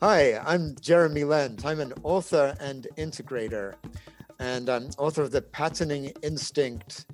Hi, I'm Jeremy Lent. I'm an author and integrator, and I'm author of The Patterning Instinct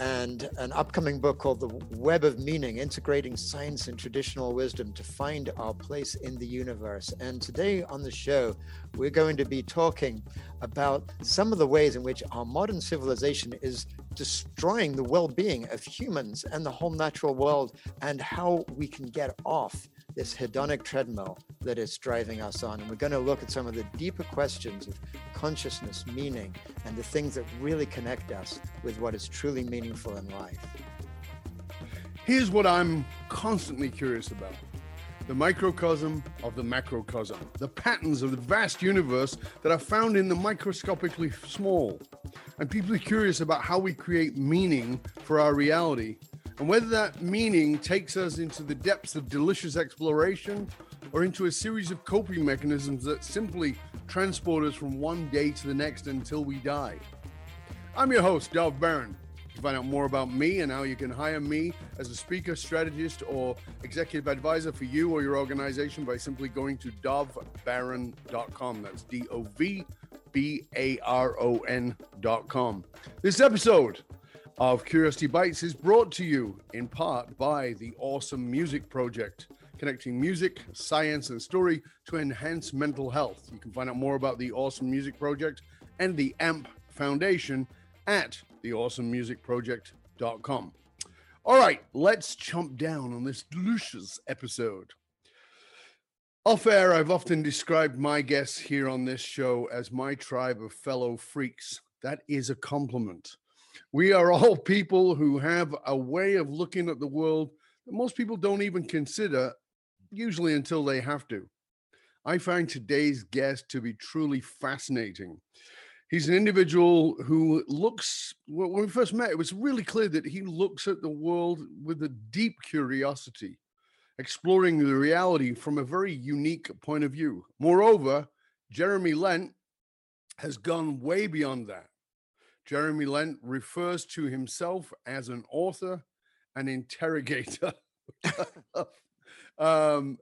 and an upcoming book called The Web of Meaning Integrating Science and Traditional Wisdom to Find Our Place in the Universe. And today on the show, we're going to be talking about some of the ways in which our modern civilization is destroying the well being of humans and the whole natural world, and how we can get off this hedonic treadmill that is driving us on. And we're going to look at some of the deeper questions of consciousness, meaning, and the things that really connect us with what is truly meaningful in life. Here's what I'm constantly curious about the microcosm of the macrocosm, the patterns of the vast universe that are found in the microscopically small. And people are curious about how we create meaning for our reality and whether that meaning takes us into the depths of delicious exploration or into a series of coping mechanisms that simply transport us from one day to the next until we die. I'm your host, Dov Baron. To find out more about me and how you can hire me as a speaker, strategist, or executive advisor for you or your organization by simply going to dovbaron.com. That's D O V B A R O N.com. This episode of Curiosity Bites is brought to you in part by the Awesome Music Project, connecting music, science, and story to enhance mental health. You can find out more about the Awesome Music Project and the AMP Foundation at theawesomemusicproject.com. All right, let's jump down on this delicious episode. Off air, I've often described my guests here on this show as my tribe of fellow freaks. That is a compliment. We are all people who have a way of looking at the world that most people don't even consider, usually until they have to. I find today's guest to be truly fascinating. He's an individual who looks, when we first met, it was really clear that he looks at the world with a deep curiosity, exploring the reality from a very unique point of view. Moreover, Jeremy Lent has gone way beyond that. Jeremy Lent refers to himself as an author, an interrogator. um,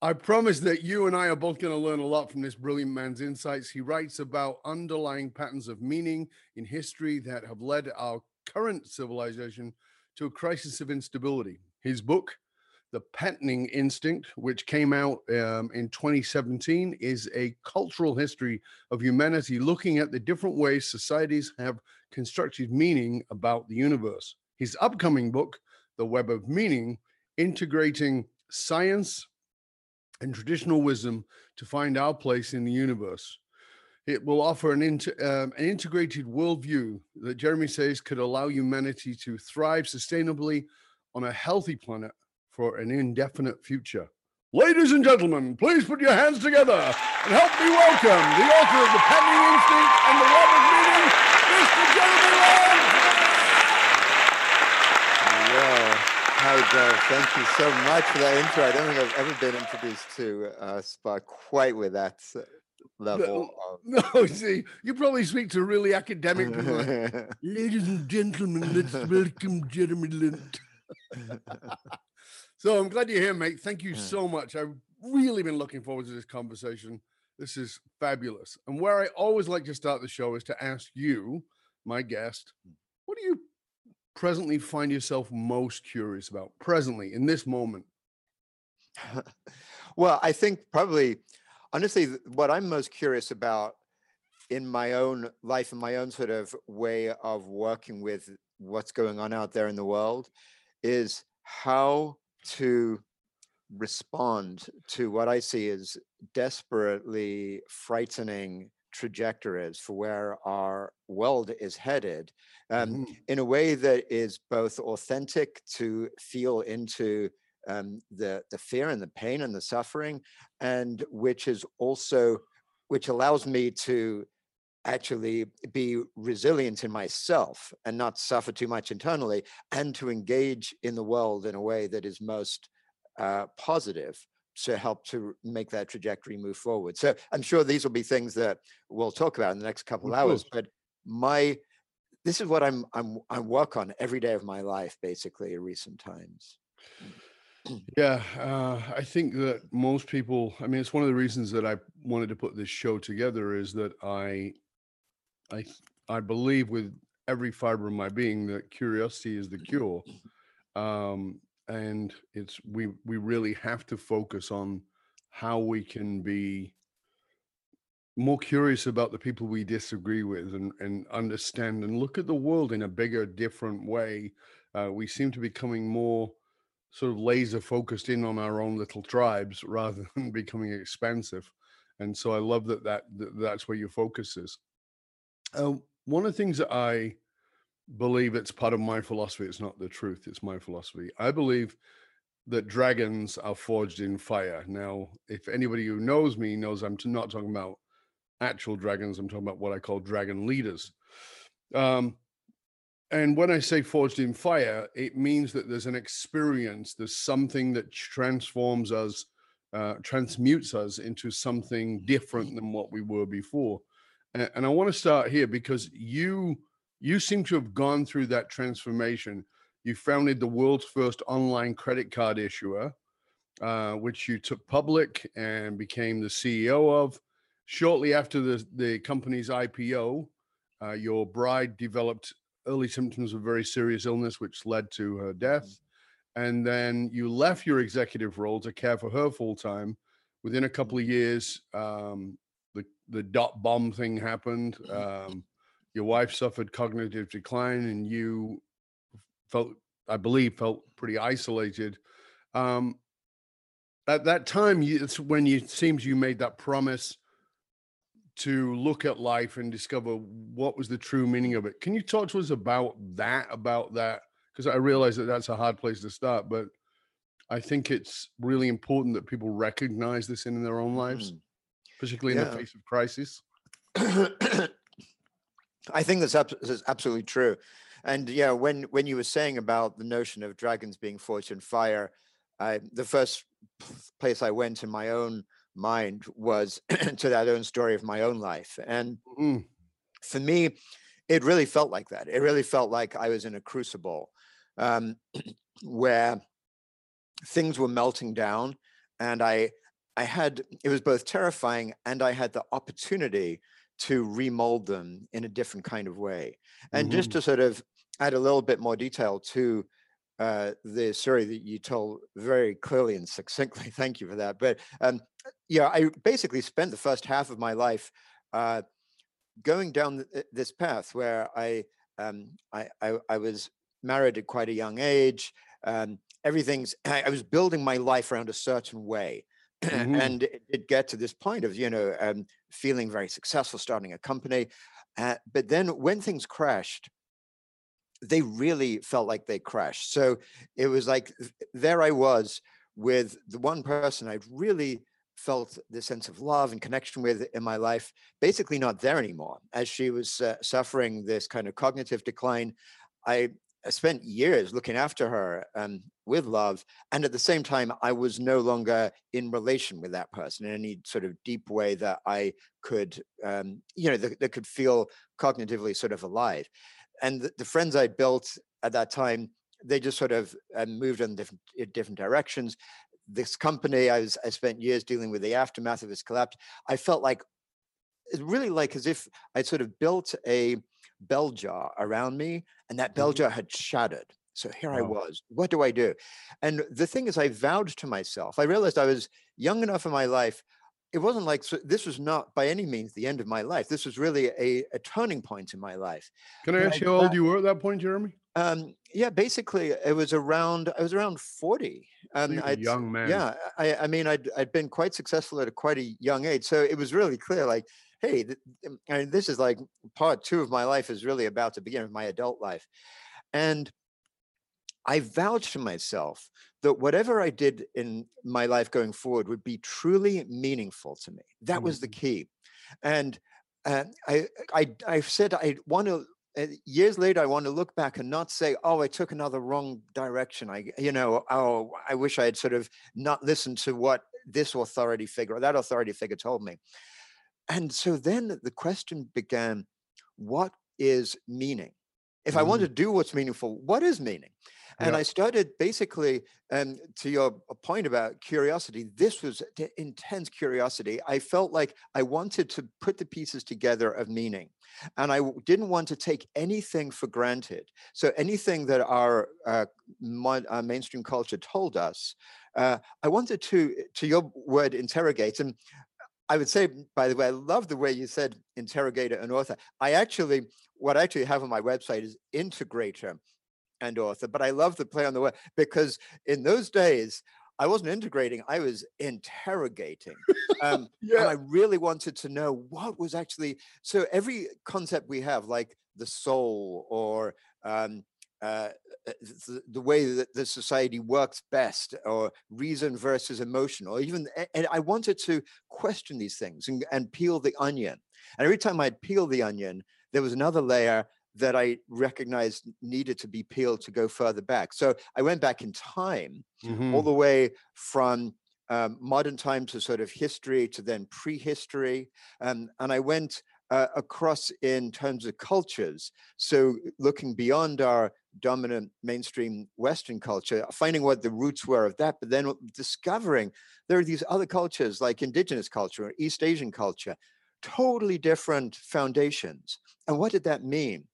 I promise that you and I are both going to learn a lot from this brilliant man's insights. He writes about underlying patterns of meaning in history that have led our current civilization to a crisis of instability. His book, the Patterning Instinct, which came out um, in 2017, is a cultural history of humanity looking at the different ways societies have constructed meaning about the universe. His upcoming book, The Web of Meaning, integrating science and traditional wisdom to find our place in the universe. It will offer an, inter, um, an integrated worldview that Jeremy says could allow humanity to thrive sustainably on a healthy planet for an indefinite future. Ladies and gentlemen, please put your hands together and help me welcome the author of The Patterning Instinct and The Web of Meaning, Mr. Jeremy Lent. Yeah. Hi, Joe. Thank you so much for that intro. I don't think I've ever been introduced to uh, Spark quite with that level. No, of... no, see, you probably speak to really academic people. Like, Ladies and gentlemen, let's welcome Jeremy Lent. So I'm glad you're here, mate. Thank you so much. I've really been looking forward to this conversation. This is fabulous. And where I always like to start the show is to ask you, my guest, what do you presently find yourself most curious about presently in this moment? well, I think probably, honestly, what I'm most curious about in my own life and my own sort of way of working with what's going on out there in the world is how to respond to what I see as desperately frightening trajectories for where our world is headed um, mm-hmm. in a way that is both authentic to feel into um, the the fear and the pain and the suffering and which is also which allows me to actually be resilient in myself and not suffer too much internally and to engage in the world in a way that is most uh, positive to help to make that trajectory move forward. So i'm sure these will be things that we'll talk about in the next couple of hours but my this is what i'm i'm i work on every day of my life basically in recent times. Yeah, uh, I think that most people. I mean, it's one of the reasons that I wanted to put this show together is that I, I, I believe with every fiber of my being that curiosity is the cure, um, and it's we we really have to focus on how we can be more curious about the people we disagree with and, and understand and look at the world in a bigger, different way. Uh, we seem to be becoming more sort of laser focused in on our own little tribes rather than becoming expensive. And so I love that, that, that that's where your focus is. Uh, one of the things that I believe it's part of my philosophy, it's not the truth, it's my philosophy. I believe that dragons are forged in fire. Now, if anybody who knows me knows I'm not talking about actual dragons. I'm talking about what I call dragon leaders. Um, and when I say forged in fire, it means that there's an experience, there's something that transforms us, uh, transmutes us into something different than what we were before. And, and I want to start here because you you seem to have gone through that transformation. You founded the world's first online credit card issuer, uh, which you took public and became the CEO of. Shortly after the, the company's IPO, uh, your bride developed early symptoms of very serious illness, which led to her death. Mm-hmm. And then you left your executive role to care for her full time. Within a couple of years, um, the, dot bomb thing happened. Mm-hmm. Um, your wife suffered cognitive decline, and you felt, I believe, felt pretty isolated. Um, at that time, you, it's when you seems you made that promise to look at life and discover what was the true meaning of it. Can you talk to us about that? About that? Because I realize that that's a hard place to start, but I think it's really important that people recognize this in their own lives, mm. Particularly in the face of crisis. I think that's, that's absolutely true. And yeah, when when you were saying about the notion of dragons being forged in fire, I, the first place I went in my own mind was to that own story of my own life. And mm. for me, it really felt like that. It really felt like I was in a crucible um, where things were melting down, and I, I had it was both terrifying and I had the opportunity to remold them in a different kind of way. And mm-hmm. just to sort of add a little bit more detail to uh, the story that you told very clearly and succinctly. Thank you for that. But um, yeah, I basically spent the first half of my life uh, going down th- this path where I, um, I, I, I was married at quite a young age. Um, everything's I, I, was building my life around a certain way. Mm-hmm. and it did get to this point of you know um, feeling very successful starting a company uh, but then when things crashed they really felt like they crashed. So it was like there I was with the one person I'd really felt the sense of love and connection with in my life, basically not there anymore. As she was uh, suffering this kind of cognitive decline, I spent years looking after her um, with love. And at the same time, I was no longer in relation with that person in any sort of deep way that I could, um, you know, that, that could feel cognitively sort of alive and the, the friends I built at that time, they just sort of uh, moved in different in different directions. This company, I was I spent years dealing with the aftermath of its collapse. I felt like it's really like as if I'd sort of built a bell jar around me, and that bell mm-hmm. jar had shattered. So here wow. I was. What do I do? And the thing is, I vowed to myself. I realized I was young enough in my life it wasn't like so this was not by any means the end of my life. This was really a, a turning point in my life. Can I ask you how old you were at that point, Jeremy? Um, yeah, basically, it was around. I was around forty. Um, so young man. Yeah, I, I mean, I'd I'd been quite successful at a quite a young age, so it was really clear. Like, hey, th- I mean, this is like part two of my life is really about to begin of my adult life, and I vouched to myself that whatever I did in my life going forward would be truly meaningful to me. That mm-hmm. was the mm-hmm. key. And uh, I, I, I said I want to. Uh, years later, I want to look back and not say, "Oh, I took another wrong direction." I, you know, oh, I wish I had sort of not listened to what this authority figure or that authority figure told me. And so then the question began: What is meaning? If mm-hmm. I want to do what's meaningful, what is meaning? And Yeah. I started basically, um, to your point about curiosity, this was intense curiosity. I felt like I wanted to put the pieces together of meaning. And I didn't want to take anything for granted. So anything that our, uh, mon- uh, mainstream culture told us, uh, I wanted to, to your word, interrogate. And I would say, by the way, I love the way you said interrogator and author. I actually, what I actually have on my website is integrator and author, but I love the play on the word because in those days, I wasn't integrating, I was interrogating. Um, and I really wanted to know what was actually so every concept we have, like the soul or um, uh, uh, the, the way that the society works best, or reason versus emotion, or even, and I wanted to question these things and, and peel the onion. And every time I'd peel the onion, there was another layer that I recognized needed to be peeled to go further back. So I went back in time Mhm. all the way from um, modern time to sort of history to then prehistory. Um, and I went uh, across in terms of cultures. So looking beyond our dominant mainstream Western culture, finding what the roots were of that, but then discovering there are these other cultures like indigenous culture, or East Asian culture, totally different foundations. And what did that mean?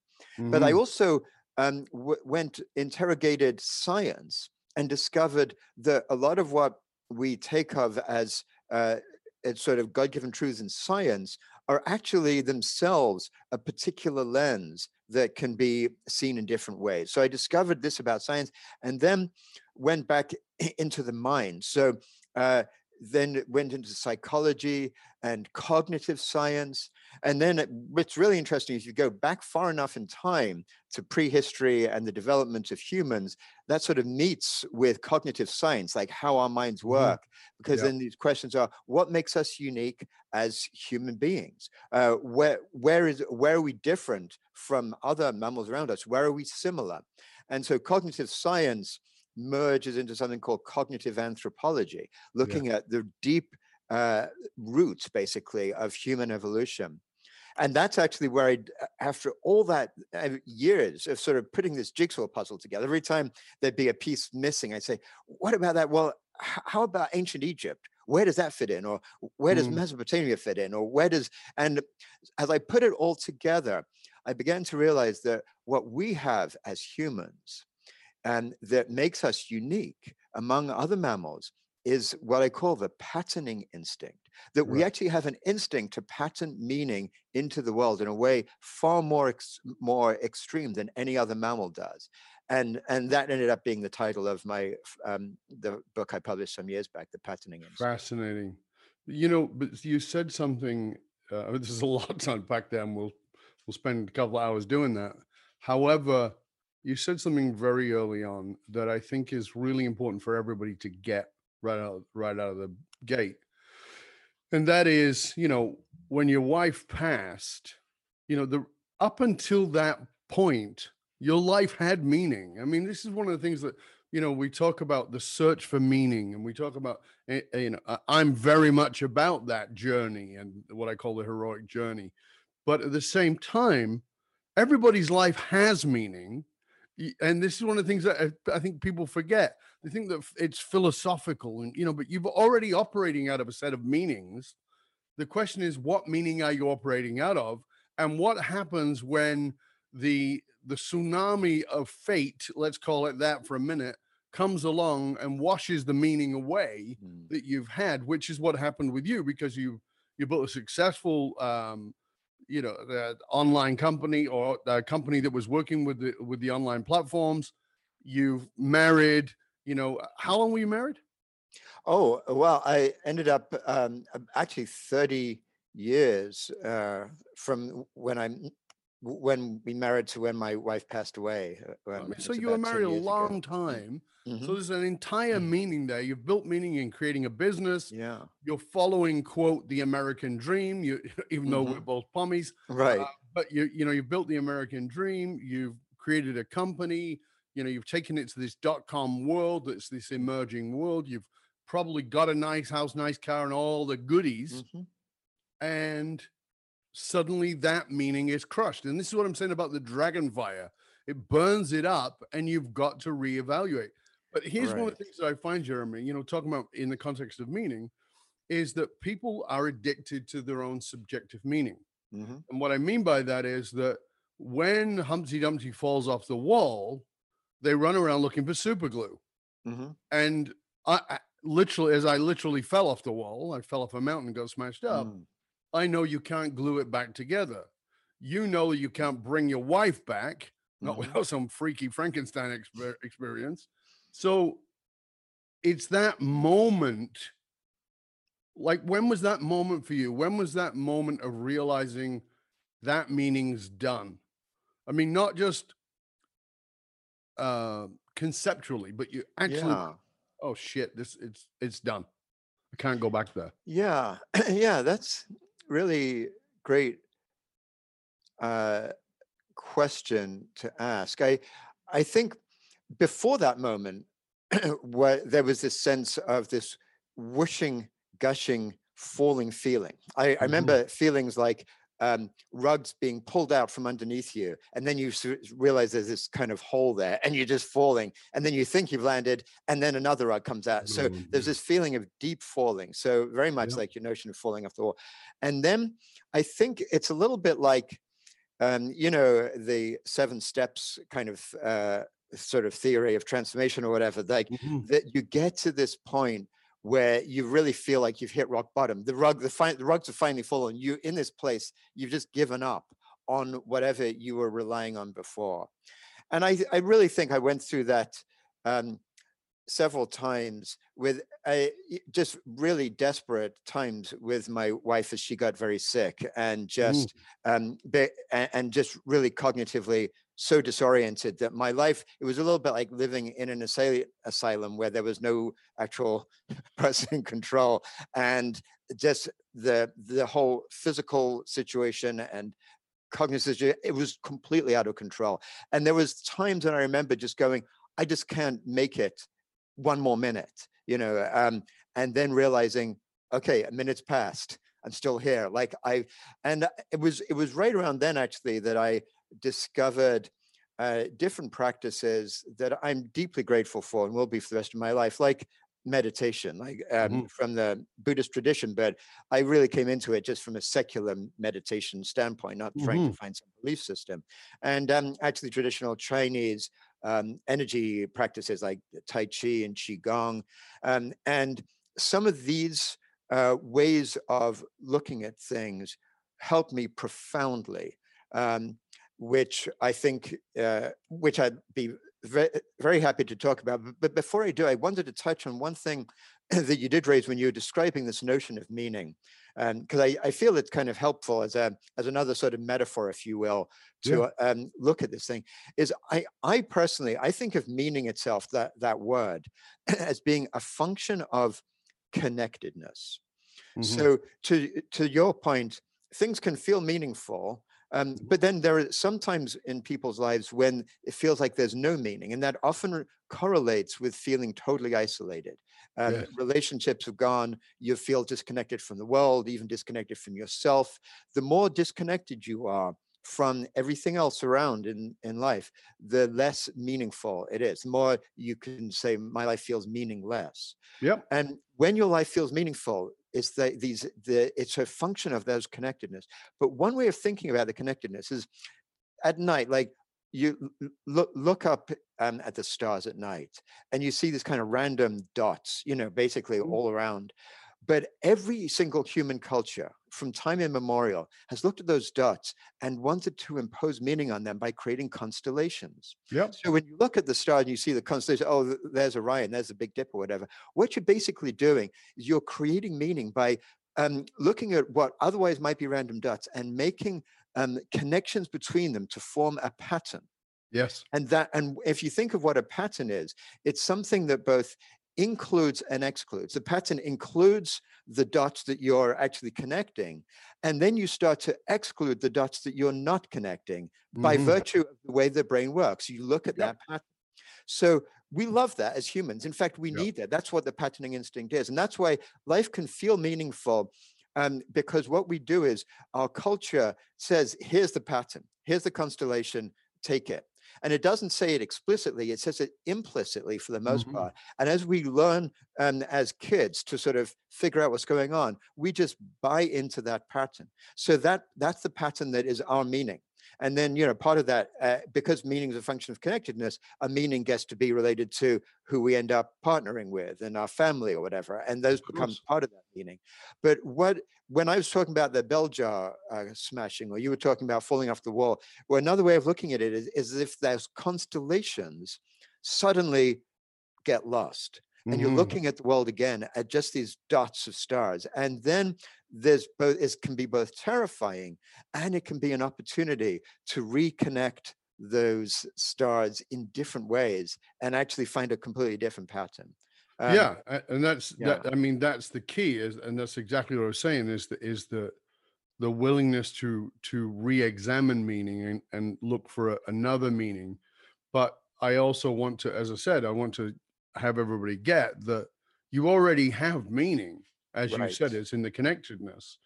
But I Mhm. also um, w- went interrogated science and discovered that a lot of what we take of as uh, as sort of God-given truths in science are actually themselves a particular lens that can be seen in different ways. So I discovered this about science, and then went back into the mind. So uh, then went into psychology and cognitive science. And then it- what's really interesting is you go back far enough in time to prehistory and the development of humans, that sort of meets with cognitive science, like how our minds Mhm. work. Because Yep. then these questions are what makes us unique as human beings? Uh, where, where, is, where are we different from other mammals around us? Where are we similar? And so cognitive science merges into something called cognitive anthropology, looking at the deep uh, roots, basically, of human evolution. And that's actually where I, after all that uh, years of sort of putting this jigsaw puzzle together, every time there'd be a piece missing, I'd say, what about that? Well, h- how about ancient Egypt? Where does that fit in? Or where does Mm. Mesopotamia fit in? Or where does, and as I put it all together, I began to realize that what we have as humans and that makes us unique among other mammals is what I call the patterning instinct. That we actually have an instinct to pattern meaning into the world in a way far more ex- more extreme than any other mammal does, and and that ended up being the title of my um, the book I published some years back, the patterning instinct. Fascinating. You know, but you said something. Uh, this is a lot to unpack there, and we'll we'll spend a couple of hours doing that. However, you said something very early on that I think is really important for everybody to get right out right out of the gate, and that is, you know, when your wife passed, you know, the up until that point, your life had meaning. I mean, this is one of the things that you know we talk about the search for meaning, and we talk about eh, eh, you know i'm very much about that journey and what i call the heroic journey but at the same time everybody's life has meaning and this is one of the things that I, I think people forget. They think that it's philosophical and you know but you've already operating out of a set of meanings. The question is what meaning are you operating out of? And what happens when the the tsunami of fate let's call it that for a minute comes along and washes the meaning away Mm. that you've had, which is what happened with you because you you built a successful um, you know the online company or the company that was working with the with the online platforms. You've married. You know how long were you married? Oh, well, I ended up um, actually 30 years uh, from when I when we married to when my wife passed away. uh, I um, mean, so you were married a years ago. long time. Mhm. So there's an entire meaning there. You've built meaning in creating a business. Yeah, You're following quote the American dream. You even though we're both pommies, right. but you you know you've built the American dream. You've created a company. You know you've taken it to this dot com world. That's this emerging world. You've probably got a nice house, nice car, and all the goodies. Mhm. And suddenly that meaning is crushed. And this is what I'm saying about the dragon fire. it burns it up, and you've got to reevaluate. But here's one of the things that I find, Jeremy, you know, talking about in the context of meaning, is that people are addicted to their own subjective meaning. Mhm. And what I mean by that is that when Humpty Dumpty falls off the wall, they run around looking for super glue. Mhm. And I, I literally, as I literally fell off the wall, I fell off a mountain and got smashed up. Mm. I know you can't glue it back together. You know you can't bring your wife back, not Mhm. without some freaky Frankenstein exper- experience. So it's that moment. Like, when was that moment for you? When was that moment of realizing that meaning's done? I mean, not just uh, conceptually, but you actually, Yeah. oh shit, this it's it's done. I can't go back there. Yeah, yeah, that's really great uh, question to ask. I, I think before that moment, where there was this sense of this whooshing, gushing, falling feeling. I, I remember feelings like um, rugs being pulled out from underneath you, and then you realize there's this kind of hole there, and you're just falling, and then you think you've landed, and then another rug comes out. So there's Mhm. this feeling of deep falling. So very much Yeah. like your notion of falling off the wall. And then I think it's a little bit like, um, you know, the seven steps kind of uh, sort of theory of transformation or whatever. Like Mhm. that you get to this point where you really feel like you've hit rock bottom. The rug, the, fi- the rugs have finally fallen. You in this place, you've just given up on whatever you were relying on before. And I, I really think I went through that um, several times with a, just really desperate times with my wife as she got very sick and just um, be, and, and just really cognitively so disoriented that my life it was a little bit like living in an asylum where there was no actual person in control. And just the the whole physical situation and cognitive it was completely out of control. And there was times when i remember just going i just can't make it one more minute you know um, and then realizing okay a minute's passed. I'm still here. Like i and it was it was right around then actually that i discovered uh, different practices that i'm deeply grateful for and will be for the rest of my life like meditation like um, from the buddhist tradition but i really came into it just from a secular meditation standpoint not trying to find some belief system and um, actually traditional chinese um, energy practices like Tai Chi and Qigong. Um, and some of these uh, ways of looking at things help me profoundly, um, which I think, uh, which I'd be very, very happy to talk about. But, before I do, I wanted to touch on one thing that you did raise when you were describing this notion of meaning, because I, I feel it's kind of helpful as a as another sort of metaphor, if you will, to um, look at this thing. Is I I personally I think of meaning itself that that word as being a function of connectedness. Mhm. So to to your point, things can feel meaningful. Um, but then there are sometimes in people's lives when it feels like there's no meaning, and that often correlates with feeling totally isolated. Um, Yes. Relationships have gone, you feel disconnected from the world, even disconnected from yourself. The more disconnected you are from everything else around in, in life, the less meaningful it is. The more you can say, My life feels meaningless. Yep. And when your life feels meaningful, it's the, these the it's a function of those connectedness. But one way of thinking about the connectedness is at night, like you look look up um, at the stars at night, and you see these kind of random dots, you know, basically Mhm. all around. But every single human culture from time immemorial has looked at those dots and wanted to impose meaning on them by creating constellations. Yep. So when you look at the star and you see the constellation, oh, there's Orion, there's the Big Dipper whatever, what you're basically doing is you're creating meaning by um, looking at what otherwise might be random dots and making um, connections between them to form a pattern. Yes. And that, and if you think of what a pattern is, it's something that both includes and excludes. The pattern includes the dots that you're actually connecting, and then you start to exclude the dots that you're not connecting by Mhm. virtue of the way the brain works. You look at Yep. that pattern. So we love that as humans. In fact, we Yep. need that. That's what the patterning instinct is. And that's why life can feel meaningful um, because what we do is our culture says, here's the pattern, here's the constellation, take it. And it doesn't say it explicitly, it says it implicitly for the most Mhm. part. And as we learn um, as kids to sort of figure out what's going on, we just buy into that pattern. So that that's the pattern that is our meaning. And then, you know, part of that, uh, because meaning is a function of connectedness, a meaning gets to be related to who we end up partnering with and our family or whatever. And those become part of that meaning. But what, when I was talking about the bell jar uh, smashing, or you were talking about falling off the wall, well, another way of looking at it is, is as if those constellations suddenly get lost and you're Mhm. looking at the world again at just these dots of stars and then there's both it can be both terrifying and it can be an opportunity to reconnect those stars in different ways and actually find a completely different pattern Um, yeah, and that's yeah. that. I mean, that's the key. Is and that's exactly what I was saying. Is the is the the willingness to to re-examine meaning and and look for a, another meaning. But I also want to, as I said, I want to have everybody get that you already have meaning, as you said, it's in the connectedness.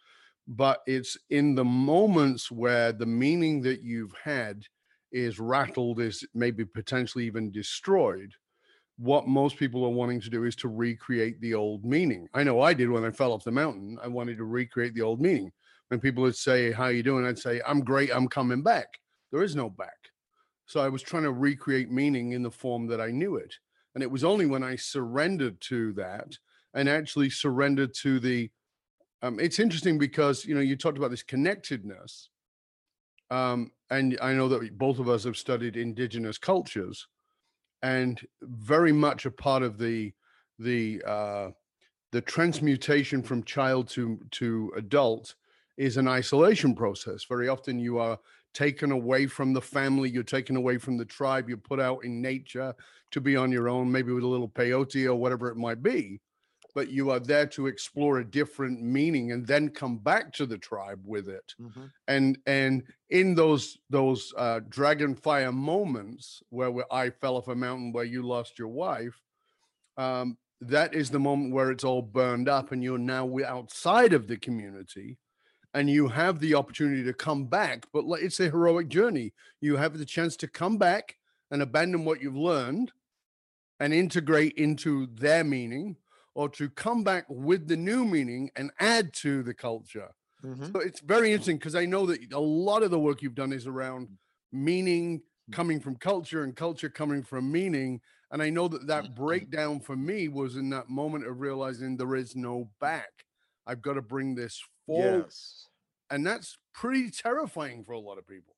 But it's in the moments where the meaning that you've had is rattled, is maybe potentially even destroyed what most people are wanting to do is to recreate the old meaning. I know I did when I fell off the mountain. I wanted to recreate the old meaning. When people would say, "How you doing?" I'd say, "I'm great. I'm coming back." There is no back. So I was trying to recreate meaning in the form that I knew it. And it was only when I surrendered to that and actually surrendered to the um, it's interesting because you know you talked about this connectedness. Um, and I know that both of us have studied indigenous cultures and very much a part of the the uh, the transmutation from child to to adult is an isolation process. Very often you are taken away from the family, you're taken away from the tribe, you're put out in nature to be on your own, maybe with a little peyote or whatever it might be. But you are there to explore a different meaning and then come back to the tribe with it Mhm. and and in those those uh dragon fire moments where i fell off a mountain where you lost your wife um that is the moment where it's all burned up and you're now outside of the community and you have the opportunity to come back but it's a heroic journey you have the chance to come back and abandon what you've learned and integrate into their meaning or to come back with the new meaning and add to the culture Mhm. so it's very interesting because I know that a lot of the work you've done is around meaning mm-hmm. coming from culture and culture coming from meaning. And I know that that mm-hmm. breakdown for me was in that moment of realizing there is no back. I've got to bring this forward. yes And that's pretty terrifying for a lot of people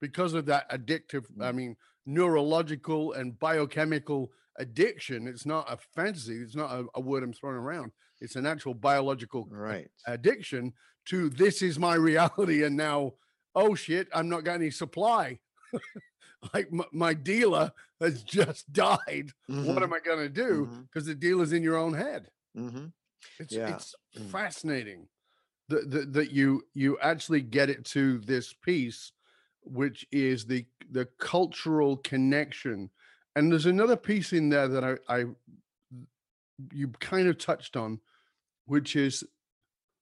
because of that addictive, I mm-hmm. mean, neurological and biochemical addiction. It's not a fantasy, it's not a, a word I'm throwing around. It's an actual biological right addiction to this is my reality and now oh shit i'm not got any supply like m- my dealer has just died what Mhm. am i going to do because the dealer's in your own head Mhm. it's Yeah. it's Mm. fascinating that, that that you you actually get it to this piece which is the the cultural connection and there's another piece in there that i i you kind of touched on which is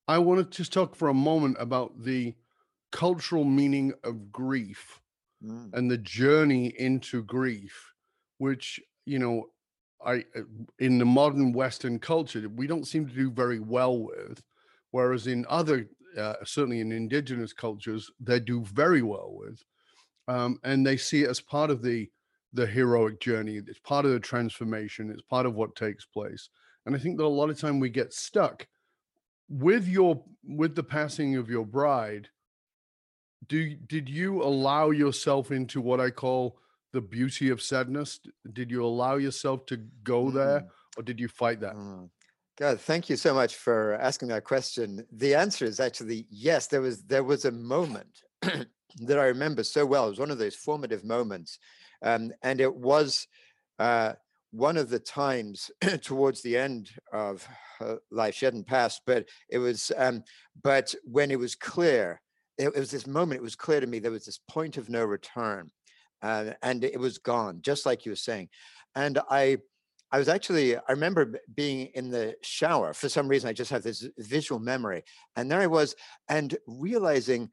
i want to just talk for a moment about the cultural meaning of grief Mm. and the journey into grief which you know i in the modern western culture we don't seem to do very well with whereas in other uh, certainly in indigenous cultures they do very well with um, and they see it as part of the the heroic journey it's part of the transformation it's part of what takes place and i think that a lot of time we get stuck with your with the passing of your bride do did you allow yourself into what i call the beauty of sadness did you allow yourself to go there Mm. or did you fight that Mm. God, thank you so much for asking that question. The answer is actually yes. There was there was a moment that I remember so well. It was one of those formative moments, um, and it was uh, one of the times towards the end of her life. She hadn't passed, but it was. Um, but when it was clear, it, it was this moment. It was clear to me there was this point of no return, uh, and it was gone, just like you were saying. And I I was actually, I remember being in the shower. For some reason, I just have this visual memory. And there I was, and realizing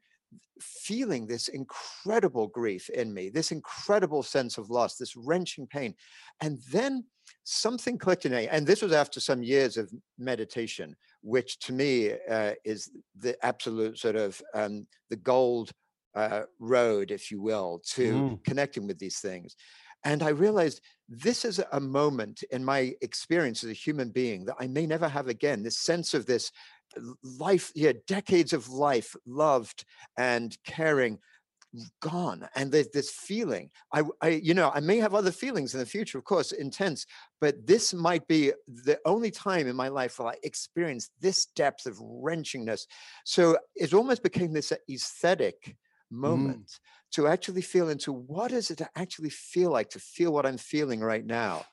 feeling this incredible grief in me, this incredible sense of loss, this wrenching pain. And then something clicked in me. And this was after some years of meditation, which to me uh, is the absolute sort of um, the gold uh, road, if you will, to mm. connecting with these things. And I realized this is a moment in my experience as a human being that I may never have again. This sense of this life, yeah, decades of life loved and caring gone and there's this feeling I, I you know i may have other feelings in the future of course intense but this might be the only time in my life where i experienced this depth of wrenchingness so it almost became this aesthetic mm. moment mm. to actually feel into what is it to actually feel like to feel what i'm feeling right now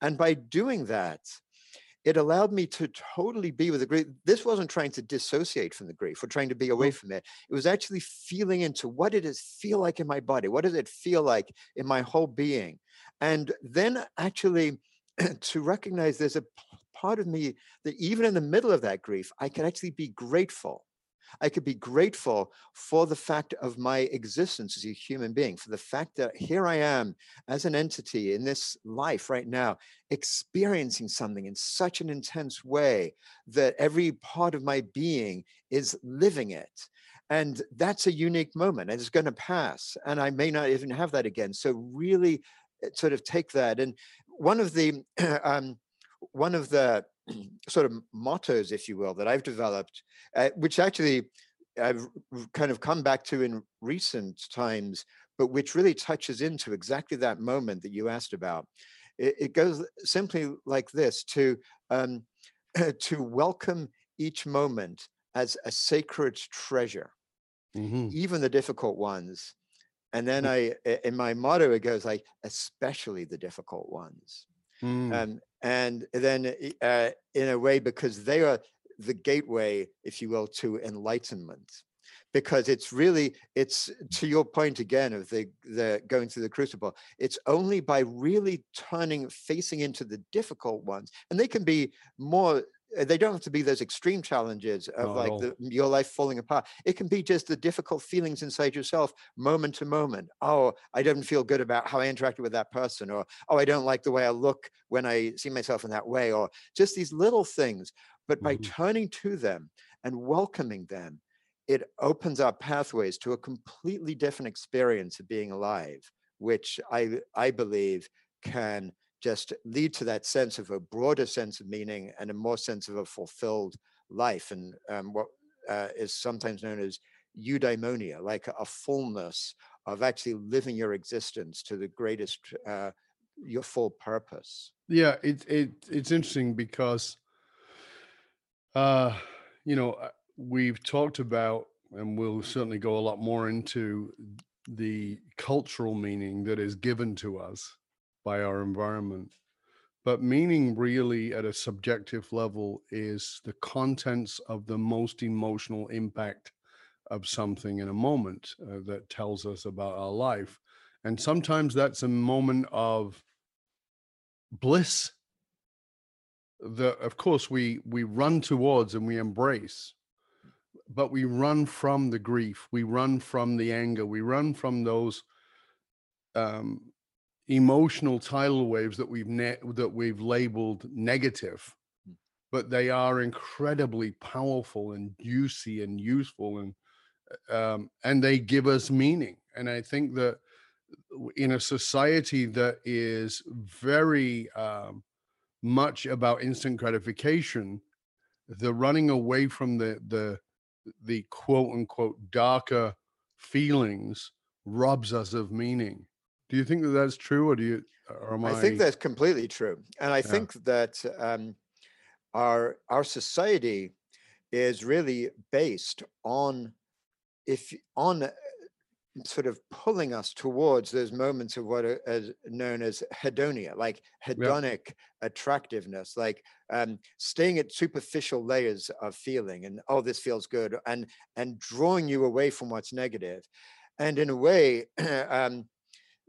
and by doing that it allowed me to totally be with the grief. This wasn't trying to dissociate from the grief or trying to be away mm. from it. It was actually feeling into what did it feel like in my body? What does it feel like in my whole being? And then actually to recognize there's a part of me that even in the middle of that grief, I can actually be grateful I could be grateful for the fact of my existence as a human being, for the fact that here I am as an entity in this life right now, experiencing something in such an intense way that every part of my being is living it. And that's a unique moment and it's going to pass. And I may not even have that again. So, really eh, sort of take that. And one of the, um, one of the sort of mottos, if you will, that I've developed, uh, which actually I've kind of come back to in recent times, but which really touches into exactly that moment that you asked about. It, it goes simply like this: to um, to welcome each moment as a sacred treasure, mm-hmm. even the difficult ones. And then mm. I, in my motto, it goes like, especially the difficult ones. Mm. Um, and then uh, in a way because they are the gateway if you will to enlightenment. Because it's really it's to your point again of the the going through the crucible it's only by really turning facing into the difficult ones and they can be more they don't have to be those extreme challenges of like the, your life falling apart. It can be just the difficult feelings inside yourself, moment to moment. Oh, I don't feel good about how I interacted with that person, or oh, I don't like the way I look when I see myself in that way, or just these little things. But by mm-hmm. turning to them and welcoming them, it opens up pathways to a completely different experience of being alive, which I I believe can just lead to that sense of a broader sense of meaning and a more sense of a fulfilled life and um, what uh, is sometimes known as eudaimonia like a fullness of actually living your existence to the greatest uh, your full purpose. Yeah it, it it's interesting because uh you know uh, we've talked about and we'll certainly go a lot more into the cultural meaning that is given to us by our environment. But meaning, really, at a subjective level, is the contents of the most emotional impact of something in a moment uh, that tells us about our life. And sometimes that's a moment of bliss that, of course, we, we run towards and we embrace but we run from the grief we run from the anger we run from those um, emotional tidal waves that we've ne- that we've labeled negative hmm. but they are incredibly powerful and juicy and useful and uh, um, and they give us meaning and i think that in a society that is very um, much about instant gratification the running away from the the the quote unquote darker feelings robs us of meaning do you think that that's true, or do you? Or am I, I think that's completely true, and I yeah. think that um, our our society is really based on if on uh, sort of pulling us towards those moments of what is known as hedonia, like hedonic yeah. attractiveness, like um, staying at superficial layers of feeling, and oh, this feels good, and and drawing you away from what's negative, and in a way. um,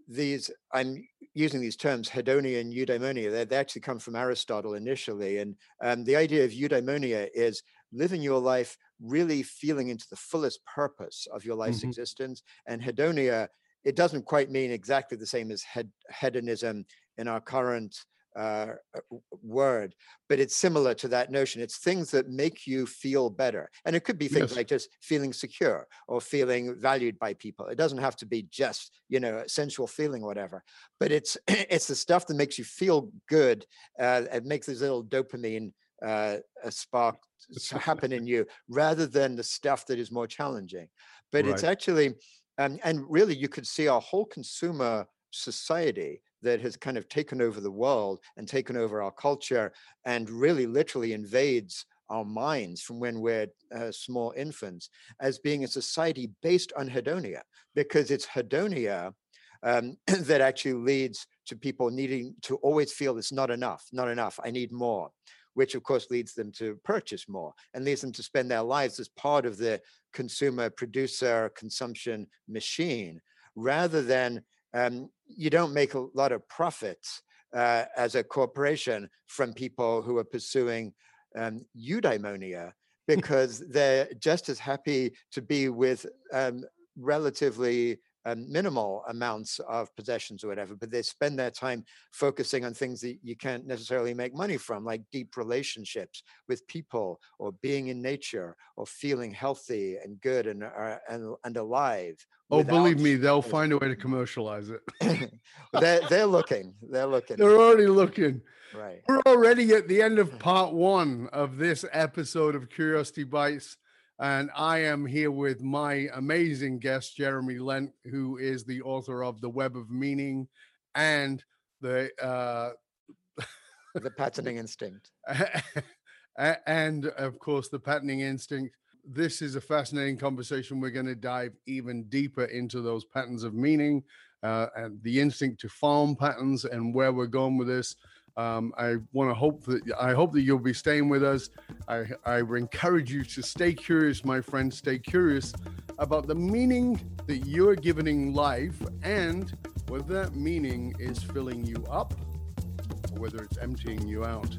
these i'm using these terms hedonia and eudaimonia they, they actually come from aristotle initially and um, the idea of eudaimonia is living your life really feeling into the fullest purpose of your life's Mhm. existence. And hedonia, it doesn't quite mean exactly the same as hed- hedonism in our current uh, uh, word, but it's similar to that notion. It's things that make you feel better. And it could be things Yes. like just feeling secure or feeling valued by people. It doesn't have to be just, you know, a sensual feeling whatever, but it's it's the stuff that makes you feel good. Uh, it makes this little dopamine uh, a spark happen in you rather than the stuff that is more challenging. But it's actually, um, and really, you could see our whole consumer society that has kind of taken over the world and taken over our culture and really literally invades our minds from when we're uh, small infants as being a society based on hedonia because it's hedonia um, that actually leads to people needing to always feel it's not enough not enough i need more which of course leads them to purchase more and leads them to spend their lives as part of the consumer producer consumption machine rather than um, you don't make a lot of profits uh, as a corporation from people who are pursuing um, eudaimonia because they're just as happy to be with um, relatively um, minimal amounts of possessions or whatever, but they spend their time focusing on things that you can't necessarily make money from, like deep relationships with people, or being in nature, or feeling healthy and good and uh, and, and alive. Oh, believe me, they'll find a way to commercialize it. they're they're looking, they're looking, They're already looking. right. We're already at the end of part one of this episode of Curiosity Bites. And I am here with my amazing guest, Jeremy Lent, who is the author of The Web of Meaning and the uh, The patterning instinct. and of course the Patterning instinct. This is a fascinating conversation. We're going to dive even deeper into those patterns of meaning uh, and the instinct to farm patterns and where we're going with this um, i want to hope that i hope that you'll be staying with us I, I encourage you to stay curious my friend stay curious about the meaning that you're giving life and whether that meaning is filling you up or whether it's emptying you out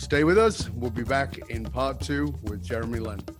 Stay with us. We'll be back in part two with Jeremy Lent.